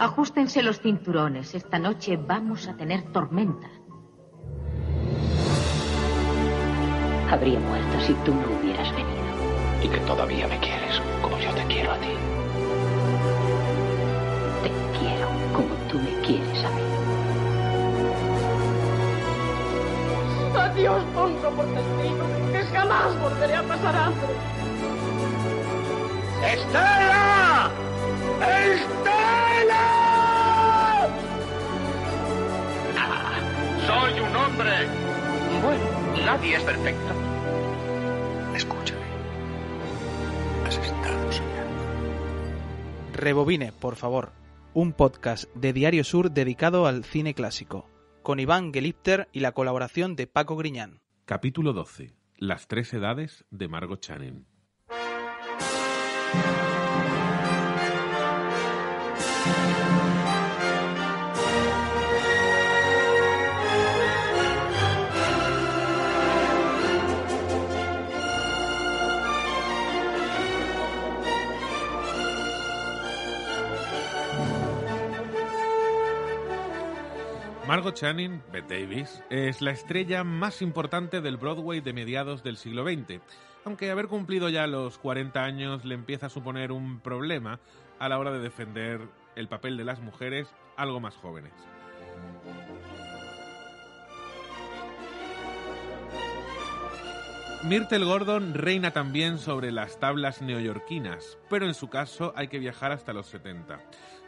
Ajustense los cinturones. Esta noche vamos a tener tormenta. Habría muerto si tú no hubieras venido. Y que todavía me quieres como yo te quiero a ti. Te quiero como tú me quieres a mí. Adiós, pongo por testigo que jamás volveré a pasar hambre. ¡Estela! ¡Estela! Soy un hombre. Bueno, nadie es perfecto. Escúchame. Has estado soñando. Rebobine, por favor. Un podcast de Diario Sur dedicado al cine clásico. Con Iván Gelipter y la colaboración de Paco Griñán. Capítulo 12. Las tres edades de Margot Channing. Margot Channing, Bette Davis, es la estrella más importante del Broadway de mediados del siglo XX, aunque haber cumplido ya los 40 años le empieza a suponer un problema a la hora de defender el papel de las mujeres algo más jóvenes. Myrtle Gordon reina también sobre las tablas neoyorquinas, pero en su caso hay que viajar hasta los 70.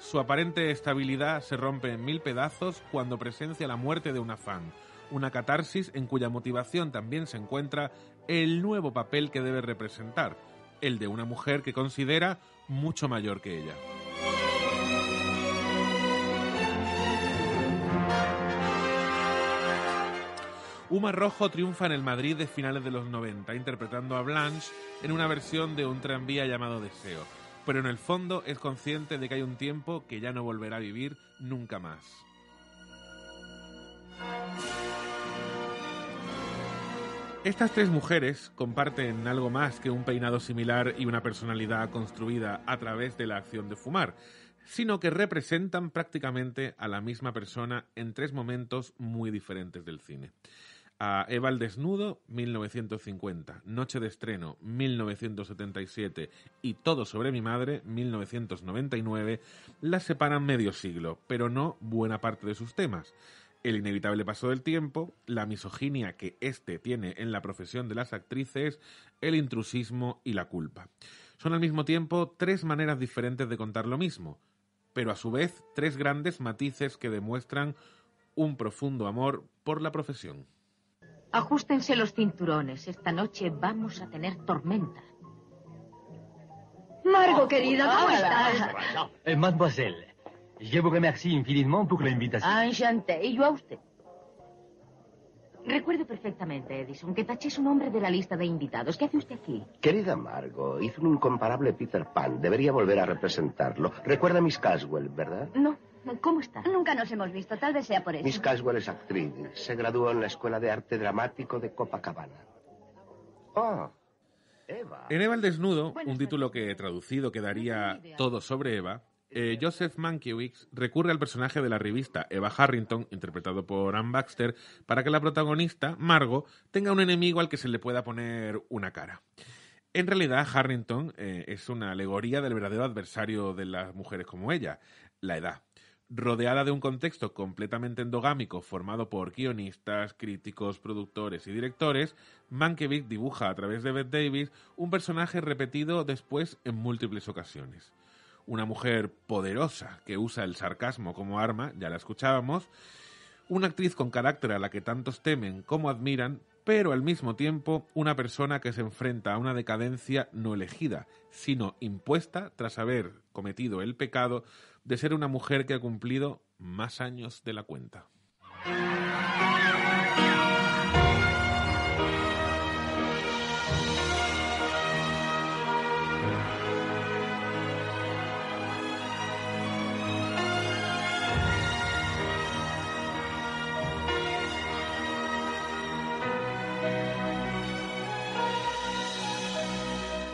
Su aparente estabilidad se rompe en mil pedazos cuando presencia la muerte de una fan, una catarsis en cuya motivación también se encuentra el nuevo papel que debe representar, el de una mujer que considera mucho mayor que ella. Uma Rojo triunfa en el Madrid de finales de los 90, interpretando a Blanche en una versión de un tranvía llamado Deseo, pero en el fondo es consciente de que hay un tiempo que ya no volverá a vivir nunca más. Estas tres mujeres comparten algo más que un peinado similar y una personalidad construida a través de la acción de fumar, sino que representan prácticamente a la misma persona en tres momentos muy diferentes del cine. A Eva al desnudo, 1950, Noche de estreno, 1977 y Todo sobre mi madre, 1999, las separan medio siglo, pero no buena parte de sus temas el inevitable paso del tiempo, la misoginia que éste tiene en la profesión de las actrices, el intrusismo y la culpa. Son al mismo tiempo tres maneras diferentes de contar lo mismo, pero a su vez tres grandes matices que demuestran un profundo amor por la profesión. Ajustense los cinturones. Esta noche vamos a tener tormenta. Margo, querida, ¿cómo estás? Eh, mademoiselle, je vous remercie infiniment pour l'invitation. Enchanté. Y yo a usted. Recuerdo perfectamente, Edison, que taché su nombre de la lista de invitados. ¿Qué hace usted aquí? Querida Margo, hizo un incomparable Peter Pan. Debería volver a representarlo. Recuerda a Miss Caswell, ¿verdad? No. ¿Cómo está? Nunca nos hemos visto, tal vez sea por eso. Miss Caswell es actriz. Se graduó en la Escuela de Arte Dramático de Copacabana. Oh, Eva. En Eva el desnudo, un título que traducido quedaría todo sobre Eva, eh, Joseph Mankiewicz recurre al personaje de la revista Eva Harrington, interpretado por Anne Baxter, para que la protagonista, Margot, tenga un enemigo al que se le pueda poner una cara. En realidad, Harrington eh, es una alegoría del verdadero adversario de las mujeres como ella, la edad. Rodeada de un contexto completamente endogámico formado por guionistas, críticos, productores y directores, Mankiewicz dibuja a través de Bette Davis un personaje repetido después en múltiples ocasiones. Una mujer poderosa que usa el sarcasmo como arma, ya la escuchábamos, una actriz con carácter a la que tantos temen como admiran, pero al mismo tiempo una persona que se enfrenta a una decadencia no elegida, sino impuesta tras haber cometido el pecado de ser una mujer que ha cumplido más años de la cuenta.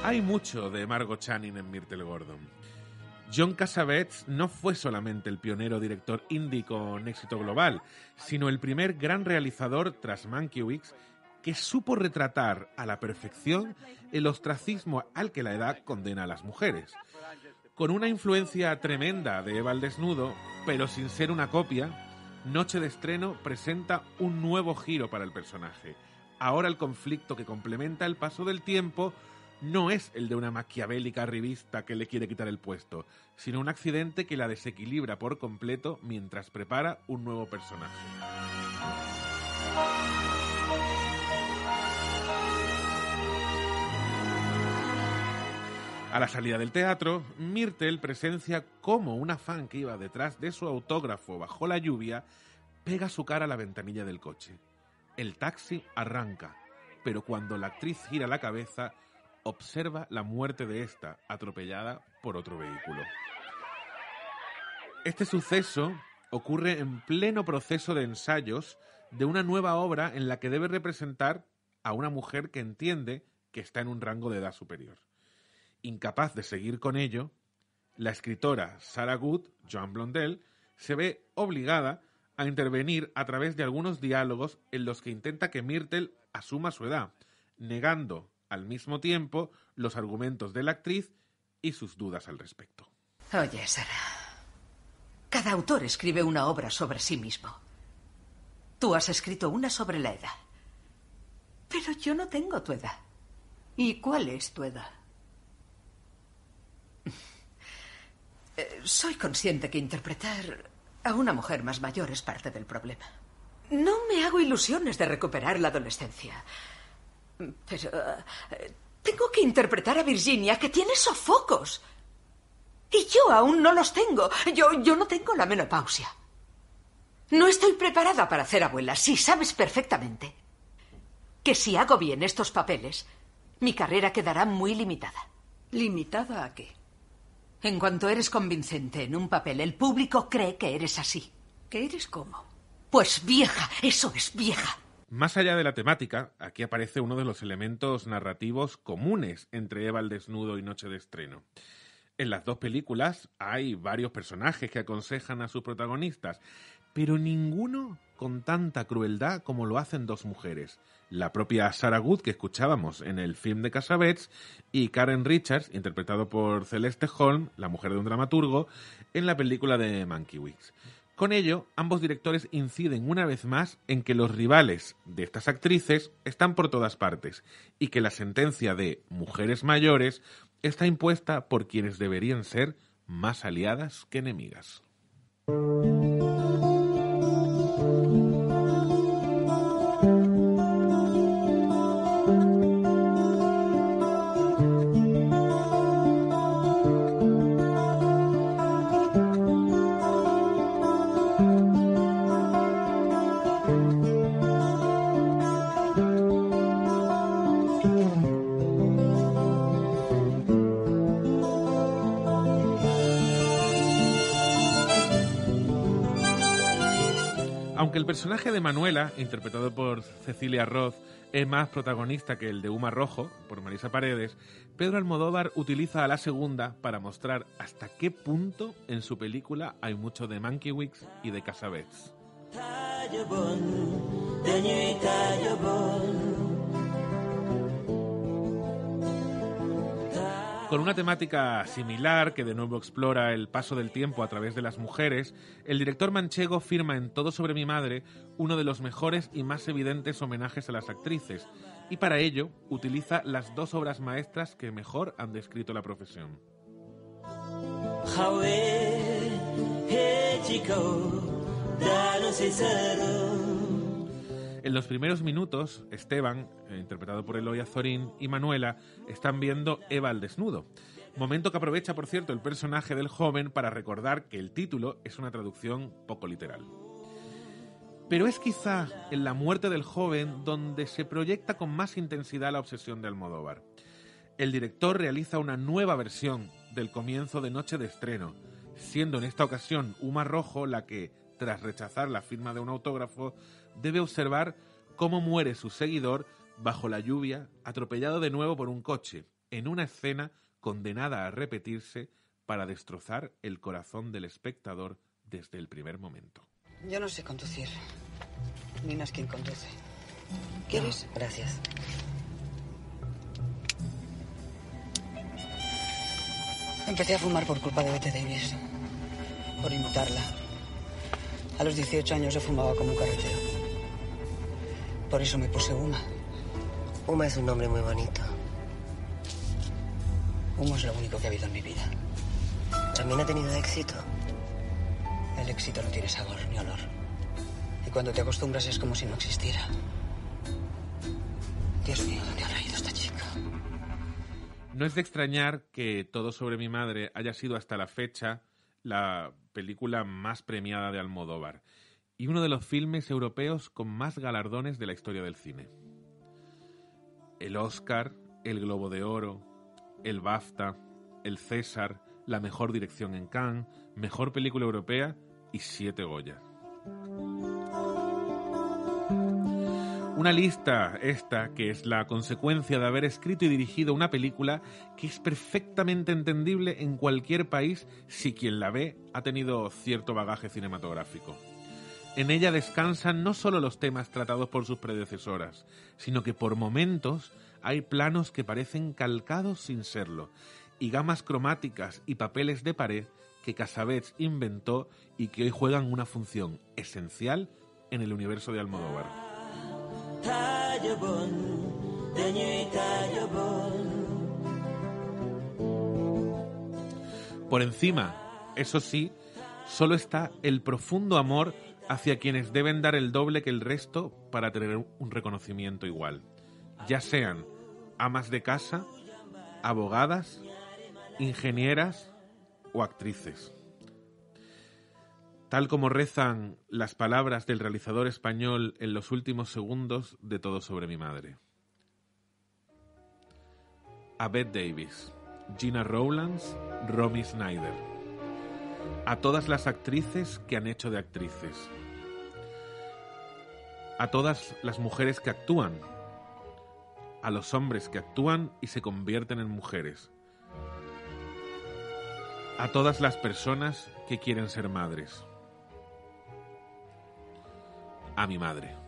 Hay mucho de Margot Channing en Myrtle Gordon. John Cassavetes no fue solamente el pionero director indie con éxito global, sino el primer gran realizador tras Mankiewicz que supo retratar a la perfección el ostracismo al que la edad condena a las mujeres. Con una influencia tremenda de Eva al desnudo, pero sin ser una copia, Noche de estreno presenta un nuevo giro para el personaje. Ahora el conflicto que complementa el paso del tiempo no es el de una maquiavélica revista que le quiere quitar el puesto, sino un accidente que la desequilibra por completo mientras prepara un nuevo personaje. A la salida del teatro, Myrtle presencia cómo una fan que iba detrás de su autógrafo bajo la lluvia pega su cara a la ventanilla del coche. El taxi arranca, pero cuando la actriz gira la cabeza, observa la muerte de esta, atropellada por otro vehículo. Este suceso ocurre en pleno proceso de ensayos de una nueva obra en la que debe representar a una mujer que entiende que está en un rango de edad superior. Incapaz de seguir con ello, la escritora Sarah Good, Joan Blondell, se ve obligada a intervenir a través de algunos diálogos en los que intenta que Myrtle asuma su edad, negando al mismo tiempo los argumentos de la actriz y sus dudas al respecto. Oye, Sara, cada autor escribe una obra sobre sí mismo. Tú has escrito una sobre la edad. Pero yo no tengo tu edad. ¿Y cuál es tu edad? Eh, soy consciente que interpretar a una mujer más mayor es parte del problema. No me hago ilusiones de recuperar la adolescencia. Pero eh, tengo que interpretar a Virginia que tiene sofocos. Y yo aún no los tengo. Yo, yo no tengo la menopausia. No estoy preparada para hacer abuela. Sí, sabes perfectamente que si hago bien estos papeles, mi carrera quedará muy limitada. ¿Limitada a qué? En cuanto eres convincente en un papel, el público cree que eres así. ¿Que eres cómo? Pues vieja, eso es vieja. Más allá de la temática, aquí aparece uno de los elementos narrativos comunes entre Eva el desnudo y Noche de estreno. En las dos películas hay varios personajes que aconsejan a sus protagonistas, pero ninguno con tanta crueldad como lo hacen dos mujeres. La propia Sarah Good, que escuchábamos en el film de Casabets, y Karen Richards, interpretado por Celeste Holm, la mujer de un dramaturgo, en la película de Mankiewicz. Con ello, ambos directores inciden una vez más en que los rivales de estas actrices están por todas partes y que la sentencia de mujeres mayores está impuesta por quienes deberían ser más aliadas que enemigas. El personaje de Manuela, interpretado por Cecilia Roth, es más protagonista que el de Uma Rojo, por Marisa Paredes, Pedro Almodóvar utiliza a la segunda para mostrar hasta qué punto en su película hay mucho de Mankiewicz y de Casabets. Con una temática similar que de nuevo explora el paso del tiempo a través de las mujeres, el director manchego firma en Todo sobre mi madre uno de los mejores y más evidentes homenajes a las actrices, y para ello utiliza las dos obras maestras que mejor han descrito la profesión. En los primeros minutos, Esteban, interpretado por Eloy Azorín, y Manuela están viendo Eva al desnudo. Momento que aprovecha, por cierto, el personaje del joven para recordar que el título es una traducción poco literal. Pero es quizá en la muerte del joven donde se proyecta con más intensidad la obsesión de Almodóvar. El director realiza una nueva versión del comienzo de Noche de Estreno, siendo en esta ocasión Uma Rojo la que, tras rechazar la firma de un autógrafo, debe observar cómo muere su seguidor bajo la lluvia, atropellado de nuevo por un coche, en una escena condenada a repetirse para destrozar el corazón del espectador desde el primer momento. Yo no sé conducir. Nina es quien conduce. ¿Quieres? gracias. Empecé a fumar por culpa de Bette Davis. Por imitarla. A los 18 años yo fumaba como un carretero. Por eso me puse Uma. Uma es un nombre muy bonito. Uma es lo único que ha habido en mi vida. ¿También ha tenido éxito? El éxito no tiene sabor ni olor. Y cuando te acostumbras es como si no existiera. Dios mío, ¿dónde habrá ido esta chica? No es de extrañar que Todo sobre mi madre haya sido hasta la fecha la película más premiada de Almodóvar y uno de los filmes europeos con más galardones de la historia del cine. El Oscar, el Globo de Oro, el BAFTA, el César, la mejor dirección en Cannes, mejor película europea y siete Goya. Una lista esta que es la consecuencia de haber escrito y dirigido una película que es perfectamente entendible en cualquier país si quien la ve ha tenido cierto bagaje cinematográfico. En ella descansan no solo los temas tratados por sus predecesoras, sino que por momentos hay planos que parecen calcados sin serlo, y gamas cromáticas y papeles de pared que Casabets inventó y que hoy juegan una función esencial en el universo de Almodóvar. Por encima, eso sí, solo está el profundo amor hacia quienes deben dar el doble que el resto para tener un reconocimiento igual, ya sean amas de casa, abogadas, ingenieras o actrices. Tal como rezan las palabras del realizador español en los últimos segundos de Todo sobre mi madre. A Bette Davis, Gina Rowlands, Romy Snyder. A todas las actrices que han hecho de actrices. A todas las mujeres que actúan. A los hombres que actúan y se convierten en mujeres a todas las personas que quieren ser madres. A mi madre.